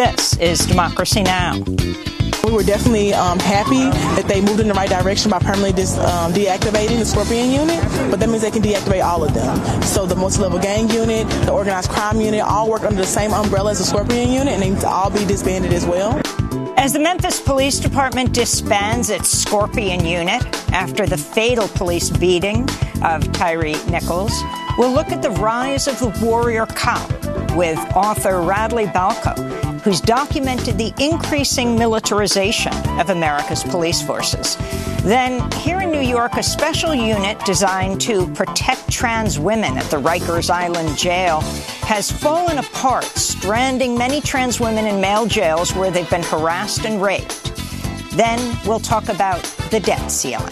This is Democracy Now! We were definitely um, happy that they moved in the right direction by permanently dis, um, deactivating the Scorpion unit, but that means they can deactivate all of them. So the multi-level gang unit, the organized crime unit, all work under the same umbrella as the Scorpion unit, and they need to all be disbanded as well. As the Memphis Police Department disbands its Scorpion unit after the fatal police beating of Tyre Nichols, we'll look at the rise of the warrior cop with author Radley Balko, who's documented the increasing militarization of America's police forces. Then, here in New York, a special unit designed to protect trans women at the Rikers Island jail has fallen apart, stranding many trans women in male jails where they've been harassed and raped. Then we'll talk about the debt ceiling.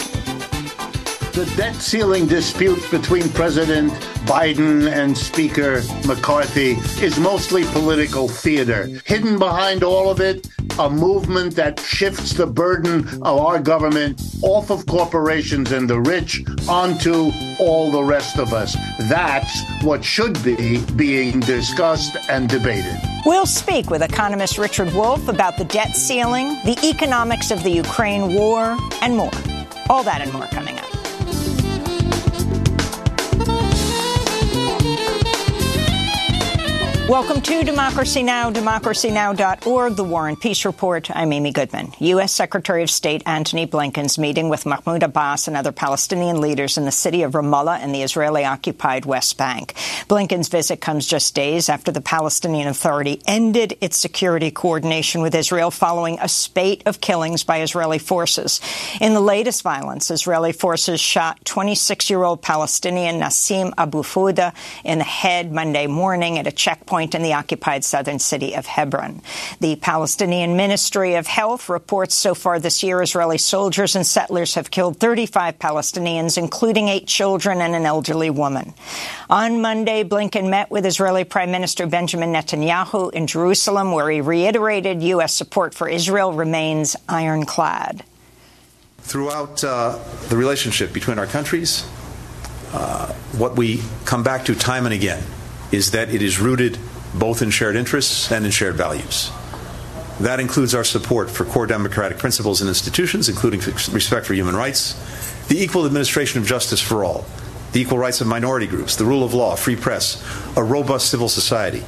The debt ceiling dispute between President Biden and Speaker McCarthy is mostly political theater. Hidden behind all of it, a movement that shifts the burden of our government off of corporations and the rich onto all the rest of us. That's what should be being discussed and debated. We'll speak with economist Richard Wolff about the debt ceiling, the economics of the Ukraine war, and more. All that and more coming up. Welcome to Democracy Now!, democracynow.org, the War and Peace Report. I'm Amy Goodman. U.S. Secretary of State Antony Blinken's meeting with Mahmoud Abbas and other Palestinian leaders in the city of Ramallah in the Israeli-occupied West Bank. Blinken's visit comes just days after the Palestinian Authority ended its security coordination with Israel following a spate of killings by Israeli forces. In the latest violence, Israeli forces shot 26-year-old Palestinian Nassim Abu Fouda in the head Monday morning at a checkpoint in the occupied southern city of Hebron. The Palestinian Ministry of Health reports so far this year Israeli soldiers and settlers have killed 35 Palestinians, including eight children and an elderly woman. On Monday, Blinken met with Israeli Prime Minister Benjamin Netanyahu in Jerusalem, where he reiterated U.S. support for Israel remains ironclad. Throughout uh, the relationship between our countries, uh, what we come back to time and again is that it is rooted both in shared interests and in shared values. That includes our support for core democratic principles and institutions, including respect for human rights, the equal administration of justice for all, the equal rights of minority groups, the rule of law, free press, a robust civil society.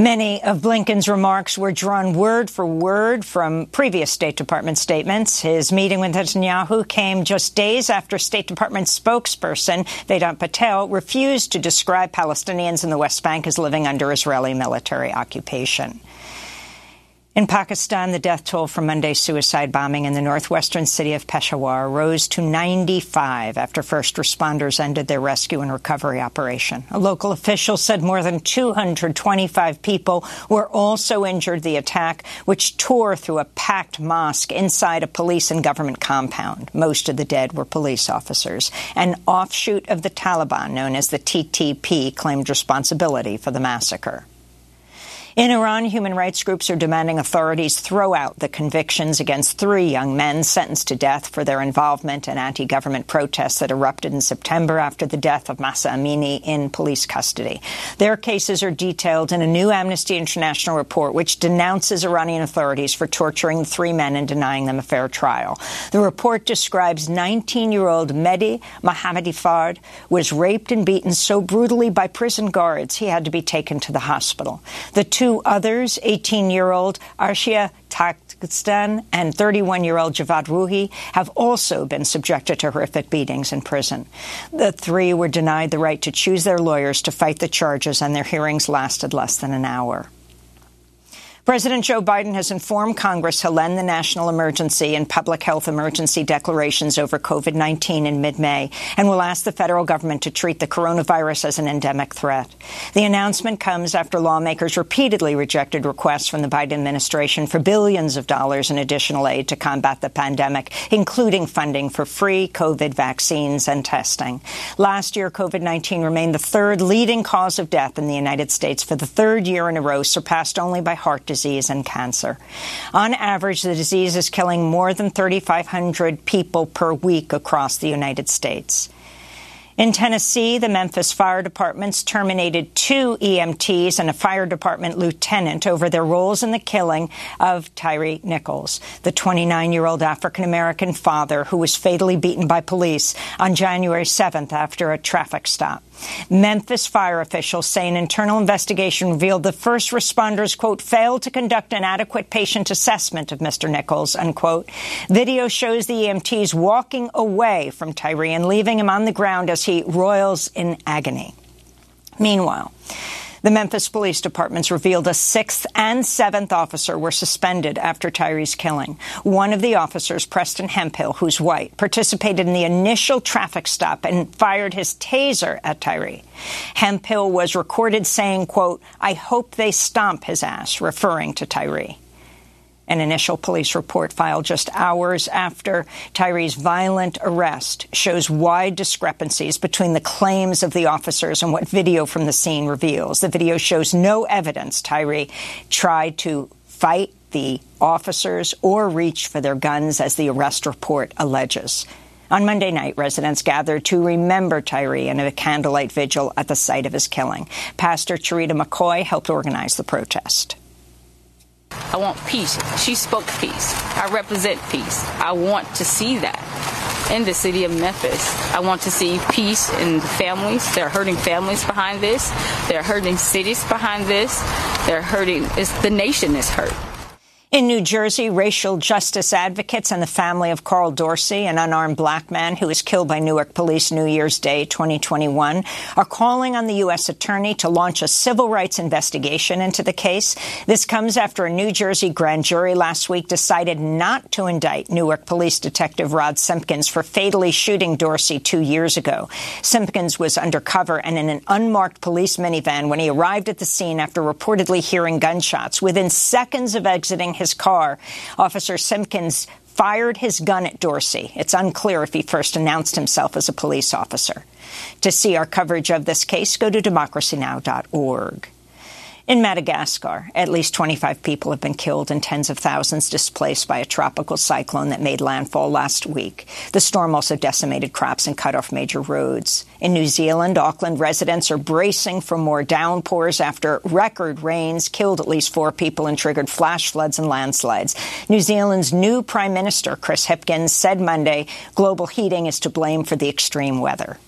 Many of Blinken's remarks were drawn word for word from previous State Department statements. His meeting with Netanyahu came just days after State Department spokesperson Vedant Patel refused to describe Palestinians in the West Bank as living under Israeli military occupation. In Pakistan, the death toll from Monday's suicide bombing in the northwestern city of Peshawar rose to 95 after first responders ended their rescue and recovery operation. A local official said more than 225 people were also injured the attack, which tore through a packed mosque inside a police and government compound. Most of the dead were police officers. An offshoot of the Taliban, known as the TTP, claimed responsibility for the massacre. In Iran, human rights groups are demanding authorities throw out the convictions against three young men sentenced to death for their involvement in anti-government protests that erupted in September after the death of Mahsa Amini in police custody. Their cases are detailed in a new Amnesty International report which denounces Iranian authorities for torturing the three men and denying them a fair trial. The report describes 19-year-old Mehdi Mohammadi Fard was raped and beaten so brutally by prison guards he had to be taken to the hospital. The two others, 18-year-old Arshia Takdastan and 31-year-old Javad Ruhi, have also been subjected to horrific beatings in prison. The three were denied the right to choose their lawyers to fight the charges, and their hearings lasted less than an hour. President Joe Biden has informed Congress he'll end the national emergency and public health emergency declarations over COVID-19 in mid-May and will ask the federal government to treat the coronavirus as an endemic threat. The announcement comes after lawmakers repeatedly rejected requests from the Biden administration for billions of dollars in additional aid to combat the pandemic, including funding for free COVID vaccines and testing. Last year, COVID-19 remained the third leading cause of death in the United States for the third year in a row, surpassed only by heart disease and cancer. On average, the disease is killing more than 3,500 people per week across the United States. In Tennessee, the Memphis Fire Department's terminated two EMTs and a fire department lieutenant over their roles in the killing of Tyre Nichols, the 29-year-old African-American father who was fatally beaten by police on January 7th after a traffic stop. Memphis fire officials say an internal investigation revealed the first responders, quote, failed to conduct an adequate patient assessment of Mr. Nichols, unquote. Video shows the EMTs walking away from Tyre and leaving him on the ground as he roils in agony. Meanwhile, the Memphis Police Department's revealed a sixth and seventh officer were suspended after Tyre's killing. One of the officers, Preston Hemphill, who's white, participated in the initial traffic stop and fired his taser at Tyre. Hemphill was recorded saying, quote, I hope they stomp his ass, referring to Tyre. An initial police report filed just hours after Tyre's violent arrest shows wide discrepancies between the claims of the officers and what video from the scene reveals. The video shows no evidence Tyre tried to fight the officers or reach for their guns, as the arrest report alleges. On Monday night, residents gathered to remember Tyre in a candlelight vigil at the site of his killing. Pastor Cherita McCoy helped organize the protest. I want peace. She spoke peace. I represent peace. I want to see that in the city of Memphis. I want to see peace in the families. They're hurting families behind this. They're hurting cities behind this. They're hurting, the nation is hurt. In New Jersey, racial justice advocates and the family of Carl Dorsey, an unarmed black man who was killed by Newark police New Year's Day 2021, are calling on the U.S. attorney to launch a civil rights investigation into the case. This comes after a New Jersey grand jury last week decided not to indict Newark police detective Rod Simpkins for fatally shooting Dorsey two years ago. Simpkins was undercover and in an unmarked police minivan when he arrived at the scene after reportedly hearing gunshots. Within seconds of exiting his car. Officer Simpkins fired his gun at Dorsey. It's unclear if he first announced himself as a police officer. To see our coverage of this case, go to democracynow.org. In Madagascar, at least 25 people have been killed and tens of thousands displaced by a tropical cyclone that made landfall last week. The storm also decimated crops and cut off major roads. In New Zealand, Auckland residents are bracing for more downpours after record rains killed at least four people and triggered flash floods and landslides. New Zealand's new Prime Minister, Chris Hipkins, said Monday global heating is to blame for the extreme weather.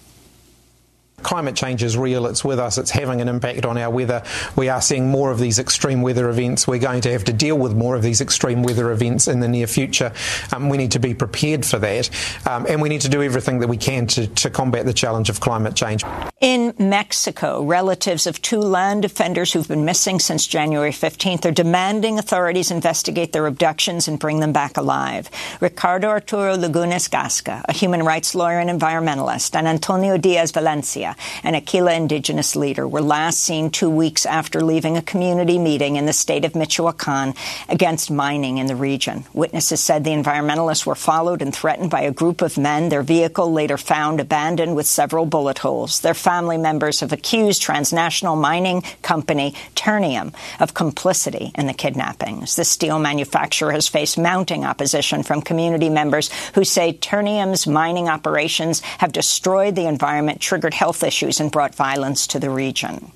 Climate change is real, it's with us, it's having an impact on our weather. We are seeing more of these extreme weather events. We're going to have to deal with more of these extreme weather events in the near future. Um, we need to be prepared for that, um, and we need to do everything that we can to, to combat the challenge of climate change. In Mexico, relatives of two land defenders who've been missing since January 15th are demanding authorities investigate their abductions and bring them back alive. Ricardo Arturo Lagunes Gasca, a human rights lawyer and environmentalist, and Antonio Diaz Valencia, an Aquila indigenous leader, were last seen two weeks after leaving a community meeting in the state of Michoacan against mining in the region. Witnesses said the environmentalists were followed and threatened by a group of men. Their vehicle later found abandoned with several bullet holes. Their family members have accused transnational mining company Ternium of complicity in the kidnappings. The steel manufacturer has faced mounting opposition from community members who say Ternium's mining operations have destroyed the environment, triggered health issues and brought violence to the region.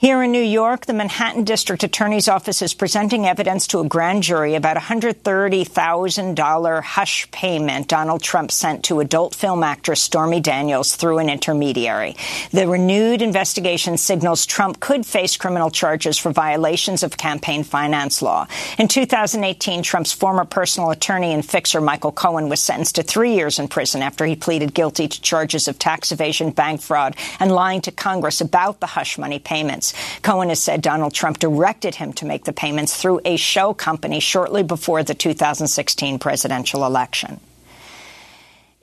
Here in New York, the Manhattan District Attorney's Office is presenting evidence to a grand jury about a $130,000 hush payment Donald Trump sent to adult film actress Stormy Daniels through an intermediary. The renewed investigation signals Trump could face criminal charges for violations of campaign finance law. In 2018, Trump's former personal attorney and fixer Michael Cohen was sentenced to three years in prison after he pleaded guilty to charges of tax evasion, bank fraud, and lying to Congress about the hush money payments. Cohen has said Donald Trump directed him to make the payments through a show company shortly before the 2016 presidential election.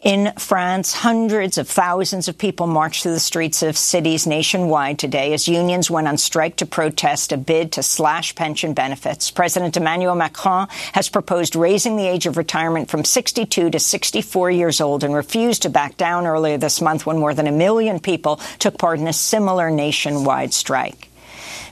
In France, hundreds of thousands of people marched through the streets of cities nationwide today as unions went on strike to protest a bid to slash pension benefits. President Emmanuel Macron has proposed raising the age of retirement from 62 to 64 years old and refused to back down earlier this month when more than a million people took part in a similar nationwide strike.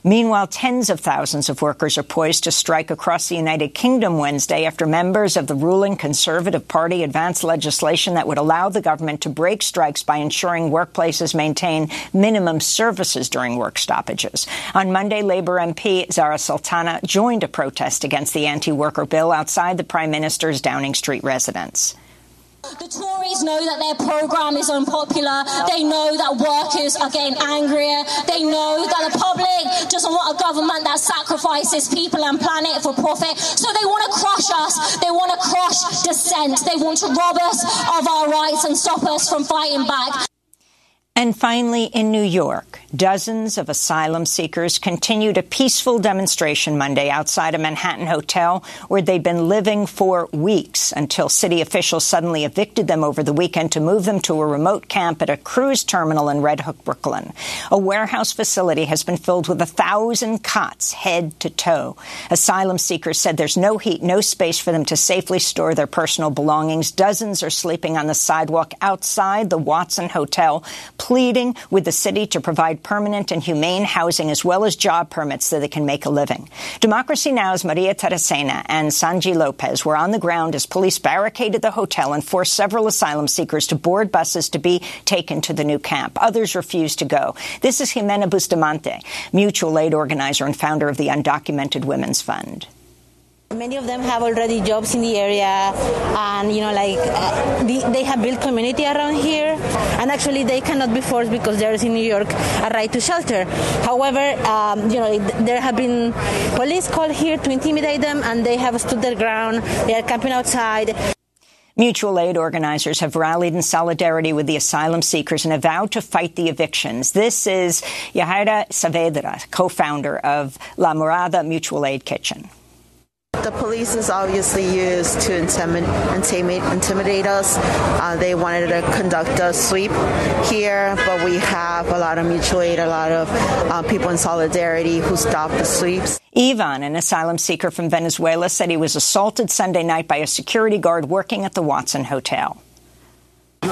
Meanwhile, tens of thousands of workers are poised to strike across the United Kingdom Wednesday after members of the ruling Conservative Party advanced legislation that would allow the government to break strikes by ensuring workplaces maintain minimum services during work stoppages. On Monday, Labour MP Zarah Sultana joined a protest against the anti-worker bill outside the Prime Minister's Downing Street residence. The Tories know that their programme is unpopular. They know that workers are getting angrier. They know that the public doesn't want a government that sacrifices people and planet for profit. So they want to crush us. They want to crush dissent. They want to rob us of our rights and stop us from fighting back. And finally, in New York, dozens of asylum seekers continued a peaceful demonstration Monday outside a Manhattan hotel where they'd been living for weeks until city officials suddenly evicted them over the weekend to move them to a remote camp at a cruise terminal in Red Hook, Brooklyn. A warehouse facility has been filled with a thousand cots head to toe. Asylum seekers said there's no heat, no space for them to safely store their personal belongings. Dozens are sleeping on the sidewalk outside the Watson Hotel pleading with the city to provide permanent and humane housing as well as job permits so they can make a living. Democracy Now!'s Maria Taracena and Sanji Lopez were on the ground as police barricaded the hotel and forced several asylum seekers to board buses to be taken to the new camp. Others refused to go. This is Jimena Bustamante, mutual aid organizer and founder of the Undocumented Women's Fund. Many of them have already jobs in the area, and you know, like uh, the, they have built community around here. And actually, they cannot be forced because there is in New York a right to shelter. However, um, you know, there have been police called here to intimidate them, and they have stood their ground. They are camping outside. Mutual aid organizers have rallied in solidarity with the asylum seekers and have vowed to fight the evictions. This is Yahaira Saavedra, co-founder of La Morada Mutual Aid Kitchen. The police is obviously used to intimidate, intimidate us. Uh, they wanted to conduct a sweep here, but we have a lot of mutual aid, a lot of uh, people in solidarity who stopped the sweeps. Ivan, an asylum seeker from Venezuela, said he was assaulted Sunday night by a security guard working at the Watson Hotel. I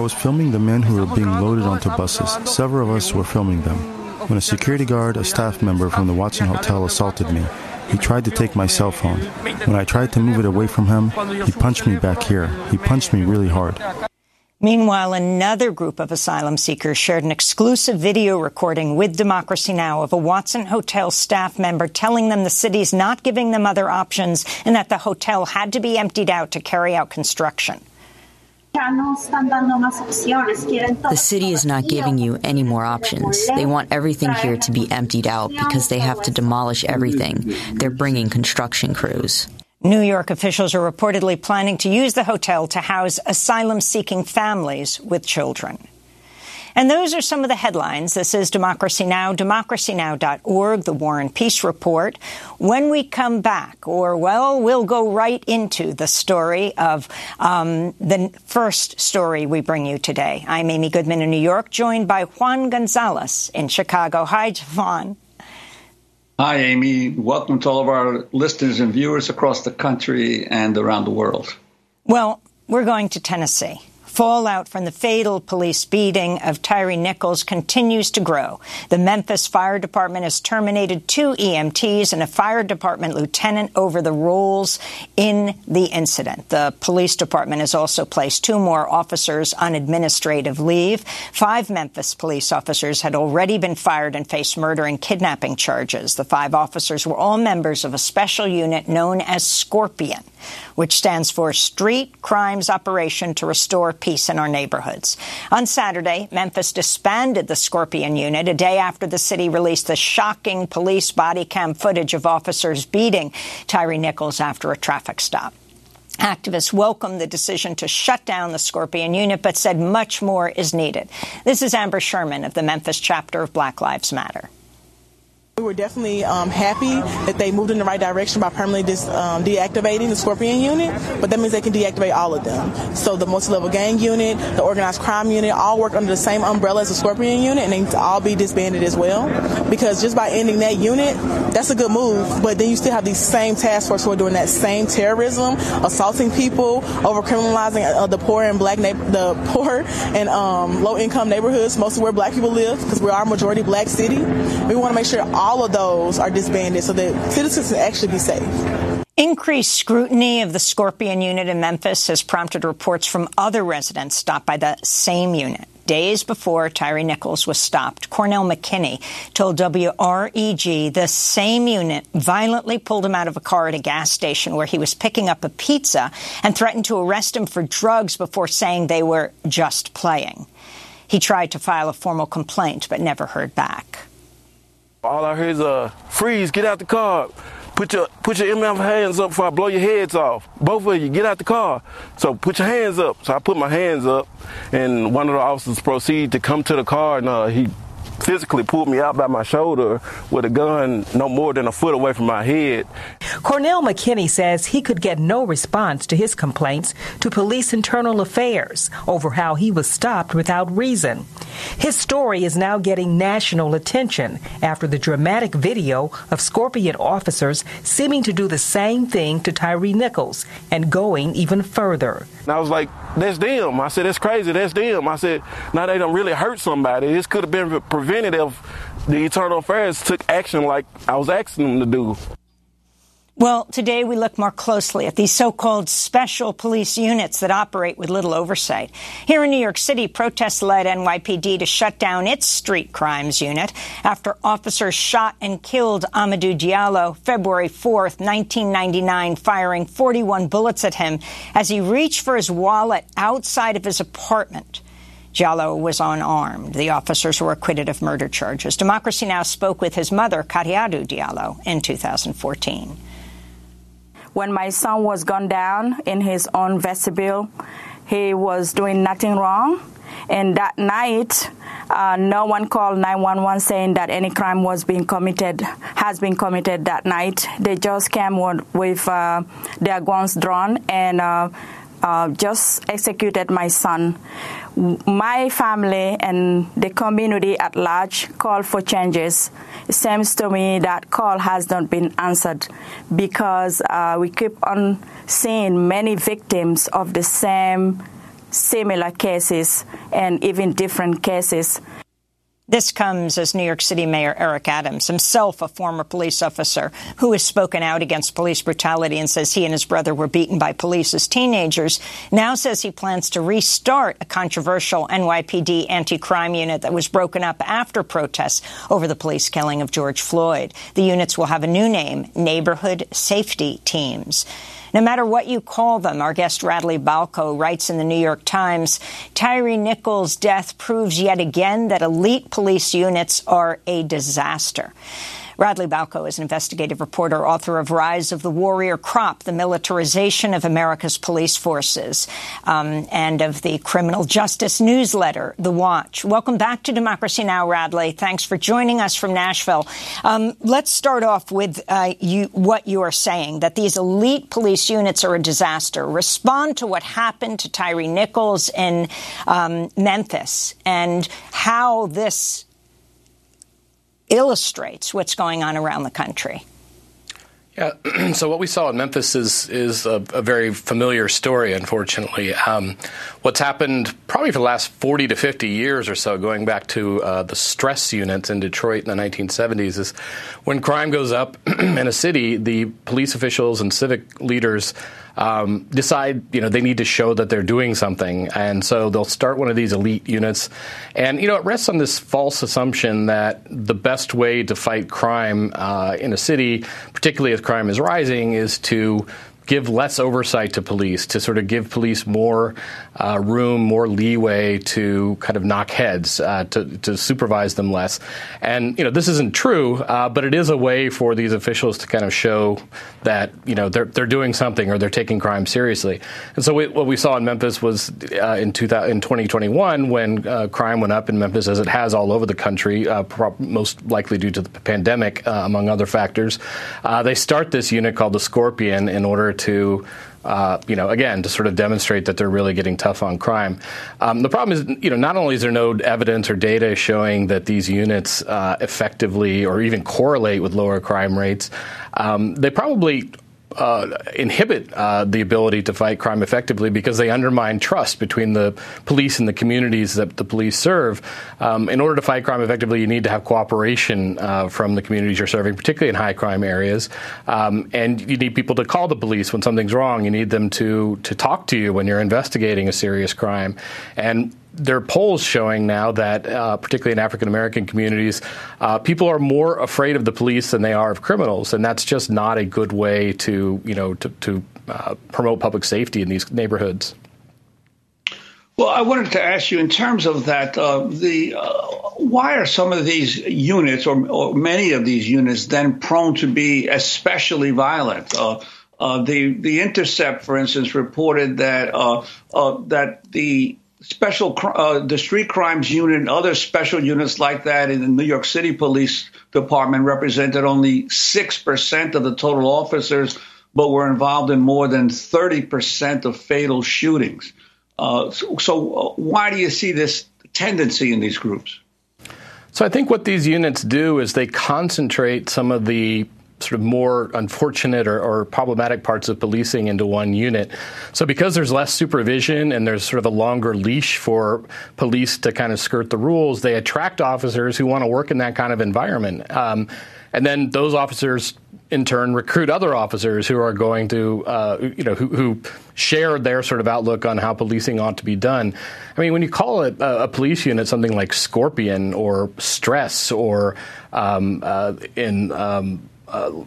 was filming the men who were being loaded onto buses. Several of us were filming them. When a security guard, a staff member from the Watson Hotel, assaulted me, he tried to take my cell phone. When I tried to move it away from him, he punched me back here. He punched me really hard. Meanwhile, another group of asylum seekers shared an exclusive video recording with Democracy Now! of a Watson Hotel staff member telling them the city's not giving them other options and that the hotel had to be emptied out to carry out construction. The city is not giving you any more options. They want everything here to be emptied out because they have to demolish everything. They're bringing construction crews. New York officials are reportedly planning to use the hotel to house asylum seeking families with children. And those are some of the headlines. This is Democracy Now!, democracynow.org, the War and Peace Report. When we come back, or well, we'll go right into the story of um, the first story we bring you today. I'm Amy Goodman in New York, joined by Juan Gonzalez in Chicago. Hi, Juan. Hi, Amy. Welcome to all of our listeners and viewers across the country and around the world. Well, we're going to Tennessee. Fallout from the fatal police beating of Tyre Nichols continues to grow. The Memphis Fire Department has terminated two EMTs and a fire department lieutenant over the roles in the incident. The police department has also placed two more officers on administrative leave. Five Memphis police officers had already been fired and faced murder and kidnapping charges. The five officers were all members of a special unit known as Scorpion which stands for Street Crimes Operation to Restore Peace in Our Neighborhoods. On Saturday, Memphis disbanded the Scorpion unit a day after the city released the shocking police body cam footage of officers beating Tyre Nichols after a traffic stop. Activists welcomed the decision to shut down the Scorpion unit, but said much more is needed. This is Amber Sherman of the Memphis chapter of Black Lives Matter. We were definitely um, happy that they moved in the right direction by permanently dis, um, deactivating the Scorpion unit, but that means they can deactivate all of them. So the multi-level gang unit, the organized crime unit, all work under the same umbrella as the Scorpion unit, and they all be disbanded as well. Because just by ending that unit, that's a good move. But then you still have these same task force who are doing that same terrorism, assaulting people, over criminalizing uh, the poor and black na- the poor and um, low-income neighborhoods, mostly where black people live, because we are a majority black city. We want to make sure all of those are disbanded so that citizens can actually be safe. Increased scrutiny of the Scorpion unit in Memphis has prompted reports from other residents stopped by the same unit. Days before Tyre Nichols was stopped, Cornell McKinney told WREG the same unit violently pulled him out of a car at a gas station where he was picking up a pizza and threatened to arrest him for drugs before saying they were just playing. He tried to file a formal complaint but never heard back. All I heard is, uh, freeze, get out the car. Put your put your MF hands up before I blow your heads off. Both of you, get out the car. So put your hands up. So I put my hands up, and one of the officers proceeded to come to the car, and uh, he physically pulled me out by my shoulder with a gun no more than a foot away from my head. Cornell McKinney says he could get no response to his complaints to police internal affairs over how he was stopped without reason. His story is now getting national attention after the dramatic video of Scorpion officers seeming to do the same thing to Tyree Nichols and going even further. And I was like, that's them. I said, that's crazy. That's them. I said, now they don't really hurt somebody. This could have been prevented if the Internal Affairs took action like I was asking them to do. Well, today we look more closely at these so-called special police units that operate with little oversight. Here in New York City, protests led NYPD to shut down its street crimes unit after officers shot and killed Amadou Diallo February 4th, 1999, firing 41 bullets at him as he reached for his wallet outside of his apartment. Diallo was unarmed. The officers were acquitted of murder charges. Democracy Now! spoke with his mother, Kadiatou Diallo, in 2014 when my son was gunned down in his own vestibule, he was doing nothing wrong. And that night, uh, no one called 911 saying that any crime was being committed, has been committed that night. They just came with uh, their guns drawn and uh, uh, just executed my son. My family and the community at large call for changes. It seems to me that call has not been answered because uh, we keep on seeing many victims of the same similar cases and even different cases. This comes as New York City Mayor Eric Adams, himself a former police officer who has spoken out against police brutality and says he and his brother were beaten by police as teenagers, now says he plans to restart a controversial NYPD anti-crime unit that was broken up after protests over the police killing of George Floyd. The units will have a new name, Neighborhood Safety Teams. No matter what you call them, our guest Radley Balko writes in the New York Times, Tyre Nichols' death proves yet again that elite police units are a disaster. Radley Balko is an investigative reporter, author of Rise of the Warrior Cop, the militarization of America's police forces, um, and of the criminal justice newsletter, The Watch. Welcome back to Democracy Now!, Radley. Thanks for joining us from Nashville. Um, let's start off with uh, you, what you are saying, that these elite police units are a disaster. Respond to what happened to Tyre Nichols in um, Memphis and how this illustrates what's going on around the country. Yeah, so what we saw in Memphis is is a, a very familiar story. Unfortunately, um, what's happened probably for the last forty to fifty years or so, going back to uh, the stress units in Detroit in the 1970s, is when crime goes up in a city, the police officials and civic leaders um, decide you know they need to show that they're doing something, and so they'll start one of these elite units, and you know it rests on this false assumption that the best way to fight crime uh, in a city, particularly if crime is rising, is to give less oversight to police, to sort of give police more uh, room, more leeway to kind of knock heads, uh, to, to supervise them less. And, you know, this isn't true, uh, but it is a way for these officials to kind of show that, you know, they're, they're doing something or they're taking crime seriously. And so we, what we saw in Memphis was uh, in, 2000, in 2021 when uh, crime went up in Memphis, as it has all over the country, uh, most likely due to the pandemic, among other factors. they start this unit called the Scorpion in order to uh, you know, again, to sort of demonstrate that they're really getting tough on crime. Um, the problem is, you know, not only is there no evidence or data showing that these units uh, effectively or even correlate with lower crime rates, um, they probably uh, inhibit uh, the ability to fight crime effectively because they undermine trust between the police and the communities that the police serve. Um, in order to fight crime effectively, you need to have cooperation uh, from the communities you're serving, particularly in high crime areas. Um, and you need people to call the police when something's wrong. You need them to to talk to you when you're investigating a serious crime. And there are polls showing now that, uh, particularly in African American communities, uh, people are more afraid of the police than they are of criminals, and that's just not a good way to, you know, to, to uh, promote public safety in these neighborhoods. Well, I wanted to ask you in terms of that, uh, the uh, why are some of these units or, or, many of these units then prone to be especially violent? Uh, the the Intercept, for instance, reported that that the special uh, the street crimes unit and other special units like that in the New York City Police Department represented only 6% of the total officers but were involved in more than 30% of fatal shootings. Uh, so, so uh, why do you see this tendency in these groups? So I think what these units do is they concentrate some of the sort of more unfortunate or, or, problematic parts of policing into one unit. So because there's less supervision and there's sort of a longer leash for police to kind of skirt the rules, they attract officers who want to work in that kind of environment. Um, and then those officers in turn recruit other officers who are going to, uh, you know, who, who, share their sort of outlook on how policing ought to be done. I mean, when you call a, a police unit something like Scorpion or Stress or um, uh, in um, uh,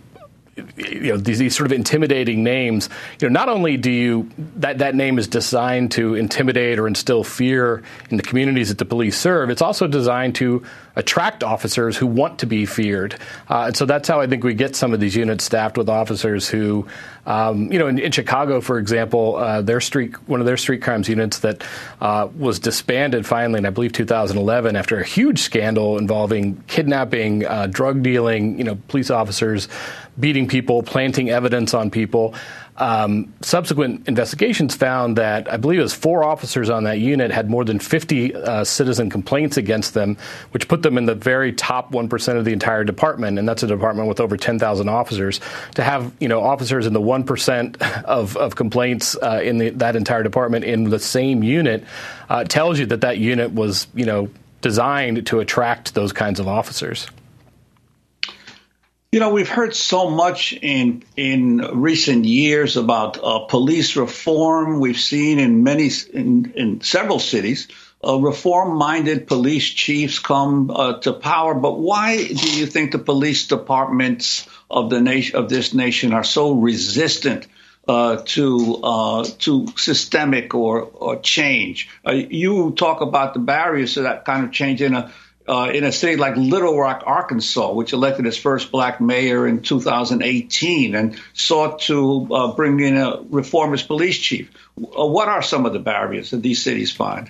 you know these, these, sort of intimidating names you know not only do you that that name is designed to intimidate or instill fear in the communities that the police serve it's also designed to attract officers who want to be feared. Uh, and so that's how I think we get some of these units staffed with officers who, um, you know, in, in, Chicago, for example, uh, their street one of their street crimes units that uh, was disbanded finally in I believe 2011 after a huge scandal involving kidnapping, uh, drug dealing, you know, police officers beating people, planting evidence on people. Um, subsequent investigations found that I believe it was four officers on that unit had more than 50 uh, citizen complaints against them, which put them in the very top 1% of the entire department. And that's a department with over 10,000 officers. To have you know officers in the 1% of, of complaints uh, in the, that entire department in the same unit uh, tells you that that unit was you know designed to attract those kinds of officers. You know, we've heard so much in in recent years about uh, police reform. We've seen in many in, in several cities uh, reform-minded police chiefs come uh, to power. But why do you think the police departments of the nation of this nation are so resistant uh, to uh, to systemic or, or change. Uh, you talk about the barriers to that kind of change in a uh, in a city like Little Rock, Arkansas, which elected its first black mayor in 2018 and sought to uh, bring in a reformist police chief. Uh, what are some of the barriers that these cities find?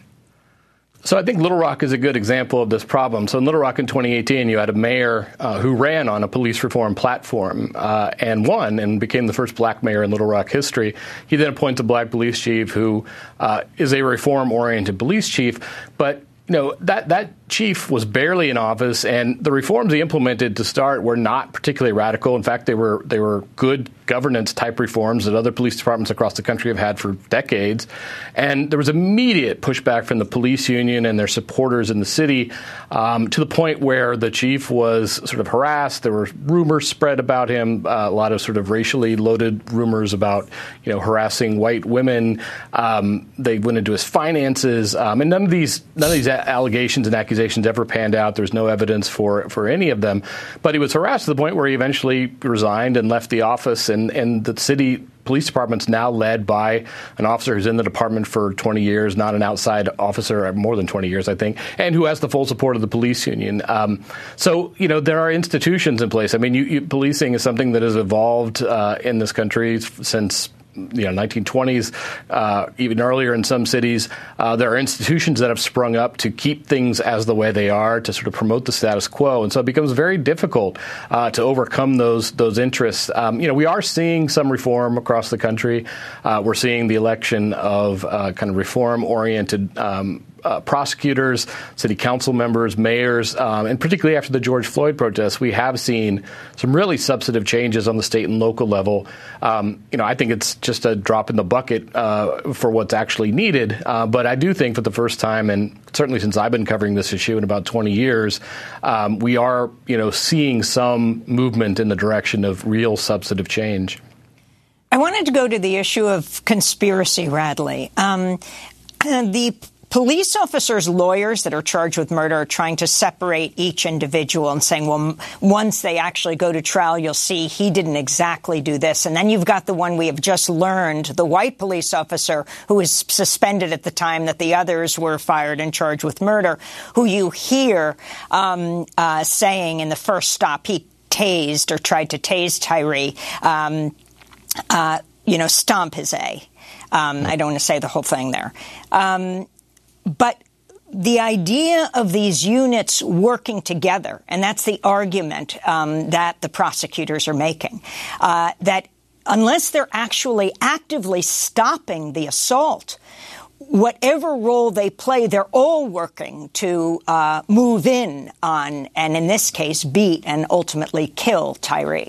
So I think Little Rock is a good example of this problem. So in Little Rock in 2018, you had a mayor uh, who ran on a police reform platform uh, and won and became the first black mayor in Little Rock history. He then appoints a black police chief who uh, is a reform-oriented police chief, but you know that that chief was barely in office, and the reforms he implemented to start were not particularly radical. In fact, they were they were good governance type reforms that other police departments across the country have had for decades. And there was immediate pushback from the police union and their supporters in the city um, to the point where the chief was sort of harassed. There were rumors spread about him, uh, a lot of sort of racially loaded rumors about you know harassing white women. Um, they went into his finances, um, and none of these none of these allegations and accusations accusations ever panned out. There's no evidence for for any of them. But he was harassed to the point where he eventually resigned and left the office, and and the city police department's now led by an officer who's in the department for 20 years, not an outside officer, more than 20 years, I think, and who has the full support of the police union. Um, so, you know, there are institutions in place. I mean, you, you, policing is something that has evolved uh, in this country since you know 1920s, uh, even earlier in some cities. Uh, there are institutions that have sprung up to keep things as the way they are, to sort of promote the status quo, and so it becomes very difficult uh, to overcome those those interests. Um, you know, we are seeing some reform across the country. Uh, we're seeing the election of uh, kind of reform oriented. Um, uh, prosecutors, city council members, mayors, um, and particularly after the George Floyd protests, we have seen some really substantive changes on the state and local level. Um, you know, I think it's just a drop in the bucket uh, for what's actually needed. Uh, but I do think for the first time, and certainly since I've been covering this issue in about 20 years, um, we are, you know, seeing some movement in the direction of real substantive change. I wanted to go to the issue of conspiracy, Radley. Um, the police officers' lawyers that are charged with murder are trying to separate each individual and saying, well, once they actually go to trial, you'll see he didn't exactly do this. And then you've got the one we have just learned, the white police officer who was suspended at the time that the others were fired and charged with murder, who you hear um, uh, saying in the first stop he tased or tried to tase Tyre, um, uh, you know, stomp his A. Um, I don't want to say the whole thing there. Um, but the idea of these units working together, and that's the argument um, that the prosecutors are making, uh, that unless they're actually actively stopping the assault, whatever role they play, they're all working to uh, move in on, and in this case, beat and ultimately kill Tyre.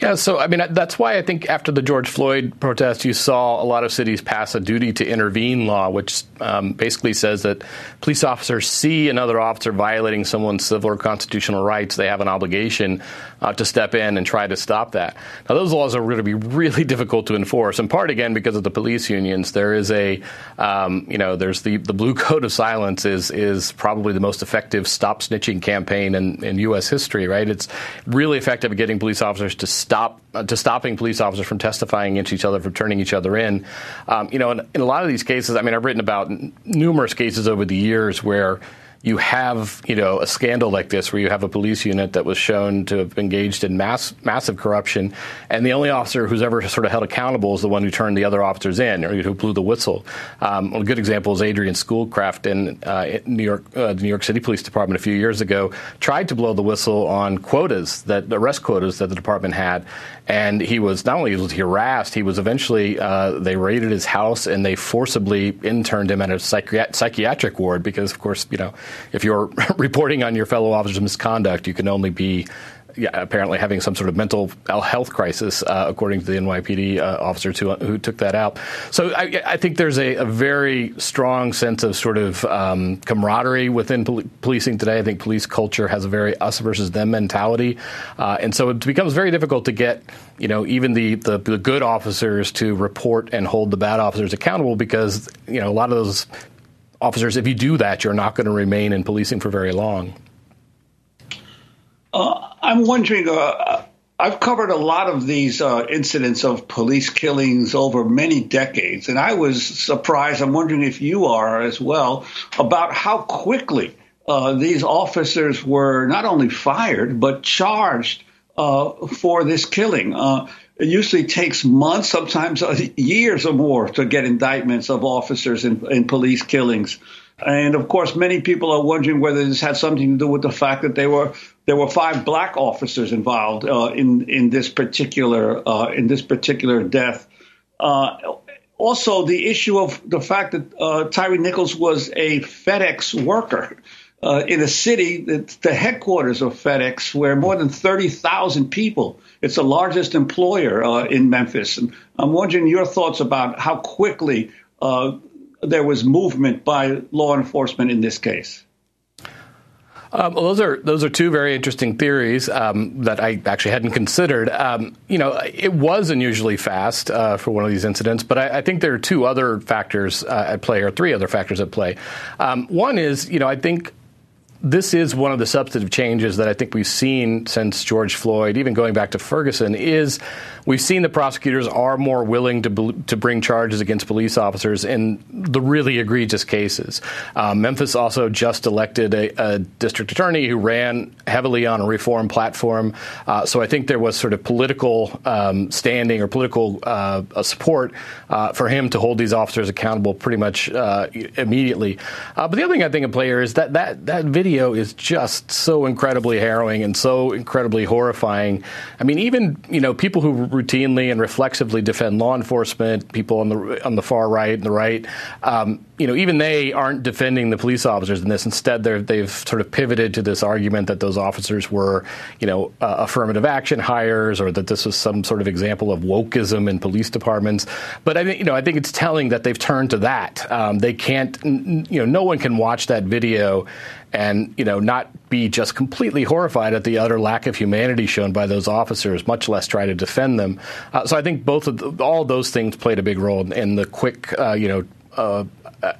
Yeah, so I mean that's why I think after the George Floyd protest, you saw a lot of cities pass a duty to intervene law, which um, basically says that police officers see another officer violating someone's civil or constitutional rights, they have an obligation uh, to step in and try to stop that. Now, those laws are going to be really difficult to enforce, in part again because of the police unions. There is a, um, you know, there's the the blue code of silence is is probably the most effective stop snitching campaign in, in U.S. history. Right? It's really effective at getting police officers to stop uh, to stopping police officers from testifying against each other, from turning each other in. Um, you know, in, in a lot of these cases, I mean, I've written about numerous cases over the years where you have, you know, a scandal like this where you have a police unit that was shown to have engaged in mass, massive corruption, and the only officer who's ever sort of held accountable is the one who turned the other officers in or who blew the whistle. Um, a good example is Adrian Schoolcraft in, uh, New York, uh, the New York City Police Department a few years ago tried to blow the whistle on quotas that arrest quotas that the department had, and he was not only was he harassed, he was eventually uh, they raided his house and they forcibly interned him at a psychiat- psychiatric ward because, of course, you know if you're reporting on your fellow officer's misconduct, you can only be yeah, apparently having some sort of mental health crisis, uh, according to the NYPD uh, officers who, who took that out. So I, I think there's a, a, very strong sense of sort of um, camaraderie within pol- policing today. I think police culture has a very us versus them mentality, uh, and so it becomes very difficult to get you know even the, the, the good officers to report and hold the bad officers accountable because you know a lot of those officers, if you do that, you're not going to remain in policing for very long. Uh, I'm wondering. Uh, I've covered a lot of these uh, incidents of police killings over many decades, and I was surprised. I'm wondering if you are as well about how quickly uh, these officers were not only fired but charged uh, for this killing. Uh, it usually takes months, sometimes years or more, to get indictments of officers in, in police killings. And of course, many people are wondering whether this had something to do with the fact that there were there were five black officers involved uh, in in this particular uh, in this particular death. Uh, also, the issue of the fact that uh, Tyre Nichols was a FedEx worker uh, in a city, that the headquarters of FedEx, where more than 30,000 people, it's the largest employer uh, in Memphis. And I'm wondering your thoughts about how quickly there was movement by law enforcement in this case. Um, well, those are those are two very interesting theories um, that I actually hadn't considered. Um, you know, it was unusually fast uh, for one of these incidents, but I, I, think there are two other factors uh, at play, or three other factors at play. Um, one is, you know, I think this is one of the substantive changes that I think we've seen since George Floyd, even going back to Ferguson, is we've seen the prosecutors are more willing to to bring charges against police officers in the really egregious cases. Um, Memphis also just elected a, a, district attorney who ran heavily on a reform platform. Uh, so I think there was sort of political um, standing or political uh, support uh, for him to hold these officers accountable pretty much uh, immediately. Uh, but the other thing I think in play here is that that that video is just so incredibly harrowing and so incredibly horrifying. I mean, even you know people who routinely and reflexively defend law enforcement, people on the on the far right and the right. Um, you know, even they aren't defending the police officers in this. Instead, they've sort of pivoted to this argument that those officers were, you know, uh, affirmative action hires, or that this was some sort of example of wokeism in police departments. But I think, you know, I think it's telling that they've turned to that. Um, they can't, you know, no one can watch that video and you know not be just completely horrified at the utter lack of humanity shown by those officers, much less try to defend them. Uh, so I think both of the, all those things played a big role in, the quick, uh, you know, uh,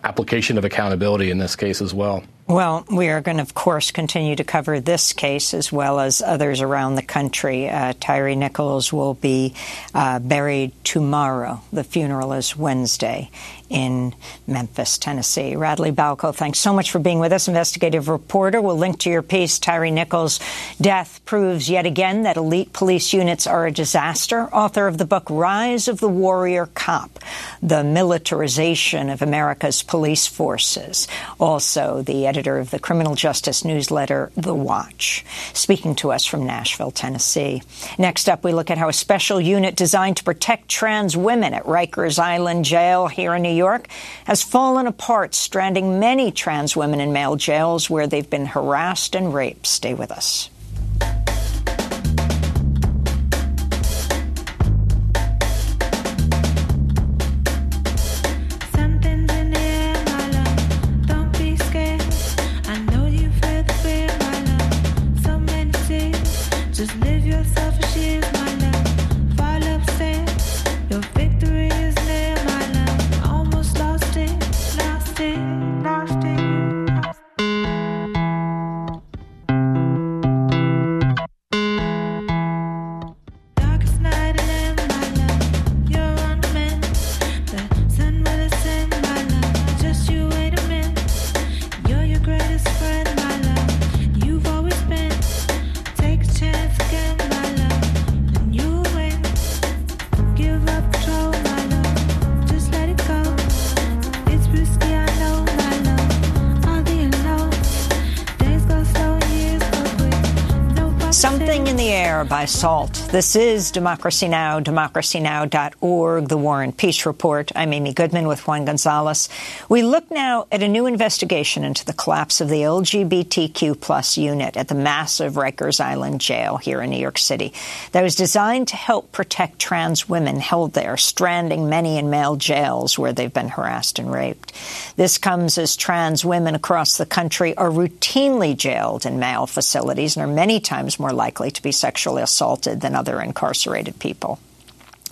application of accountability in this case as well. Well, we are going to, of course, continue to cover this case as well as others around the country. Uh, Tyre Nichols will be uh, buried tomorrow. The funeral is Wednesday in Memphis, Tennessee. Radley Balko, thanks so much for being with us, investigative reporter. We'll link to your piece. Tyre Nichols' death proves yet again that elite police units are a disaster. Author of the book Rise of the Warrior Cop, the militarization of America's police forces. Also, the editor of the criminal justice newsletter, The Watch, speaking to us from Nashville, Tennessee. Next up, we look at how a special unit designed to protect trans women at Rikers Island Jail here in New York has fallen apart, stranding many trans women in male jails where they've been harassed and raped. Stay with us. By SALT. This is Democracy Now!, democracynow.org, The War and Peace Report. I'm Amy Goodman with Juan Gonzalez. We look now at a new investigation into the collapse of the LGBTQ plus unit at the massive Rikers Island jail here in New York City that was designed to help protect trans women held there, stranding many in male jails where they've been harassed and raped. This comes as trans women across the country are routinely jailed in male facilities and are many times more likely to be sexually assaulted than other incarcerated people.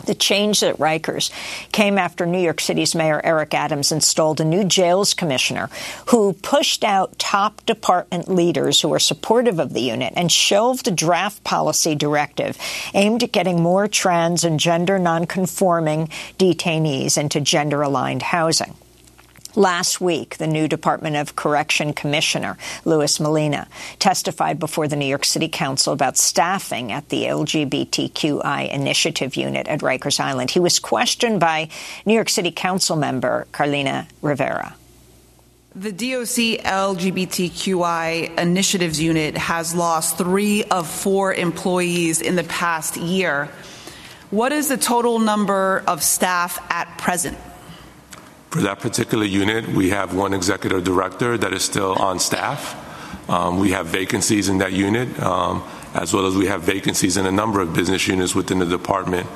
The change at Rikers came after New York City's Mayor Eric Adams installed a new jails commissioner who pushed out top department leaders who were supportive of the unit and shelved a draft policy directive aimed at getting more trans and gender nonconforming detainees into gender aligned housing. Last week, the new Department of Correction Commissioner, Louis Molina, testified before the New York City Council about staffing at the LGBTQI initiative unit at Rikers Island. He was questioned by New York City Council member Carlina Rivera. The DOC LGBTQI initiatives unit has lost three of four employees in the past year. What is the total number of staff at present? For that particular unit, we have one executive director that is still on staff. Um, we have vacancies in that unit, um, as well as we have vacancies in a number of business units within the department.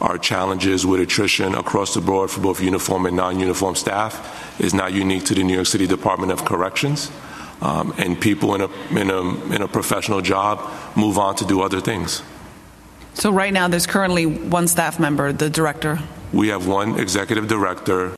Our challenges with attrition across the board for both uniform and non uniform staff is not unique to the New York City Department of Corrections. Um, and people in a, in, a, in a professional job move on to do other things. So, right now, there's currently one staff member, the director? We have one executive director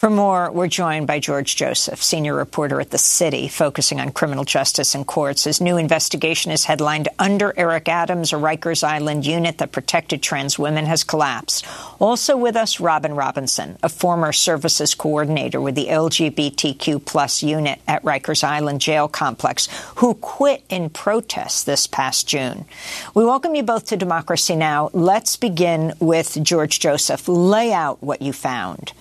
For more, we're joined by George Joseph, senior reporter at The City, focusing on criminal justice and courts. His new investigation is headlined Under Eric Adams, a Rikers Island unit that protected trans women has collapsed. Also with us, Robin Robinson, a former services coordinator with the LGBTQ plus unit at Rikers Island Jail Complex, who quit in protest this past June. We welcome you both to Democracy Now! Let's begin with George Joseph. Lay out what you found.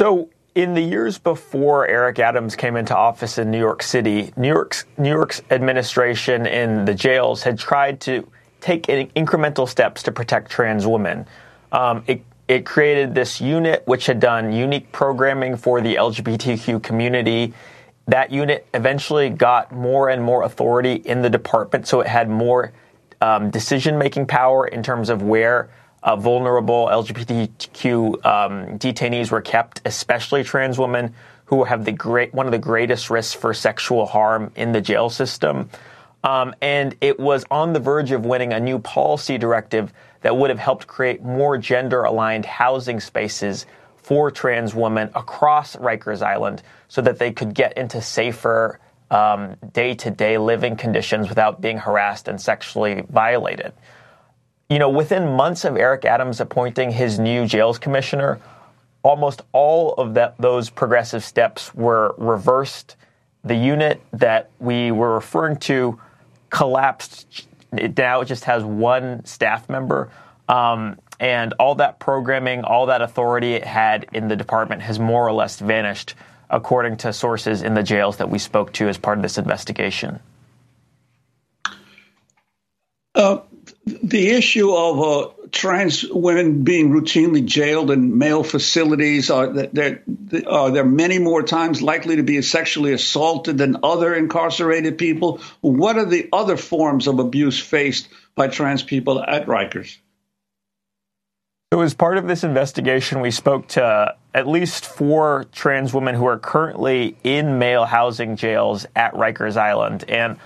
So, in the years before Eric Adams came into office in New York City, New York's New York's administration in the jails had tried to take incremental steps to protect trans women. Um, it, it created this unit which had done unique programming for the LGBTQ community. That unit eventually got more and more authority in the department, so it had more um, decision making power in terms of where uh, vulnerable LGBTQ um, detainees were kept, especially trans women who have the great one of the greatest risks for sexual harm in the jail system. Um, and it was on the verge of winning a new policy directive that would have helped create more gender aligned housing spaces for trans women across Rikers Island so that they could get into safer day to day living conditions without being harassed and sexually violated you know, within months of Eric Adams appointing his new jails commissioner, almost all of that, those progressive steps were reversed. The unit that we were referring to collapsed. It now it just has one staff member. Um, and all that programming, all that authority it had in the department has more or less vanished, according to sources in the jails that we spoke to as part of this investigation. Uh, the issue of uh, trans women being routinely jailed in male facilities are uh, there are there many more times likely to be sexually assaulted than other incarcerated people. What are the other forms of abuse faced by trans people at Rikers? So as part of this investigation we spoke to at least four trans women who are currently in male housing jails at Rikers Island. And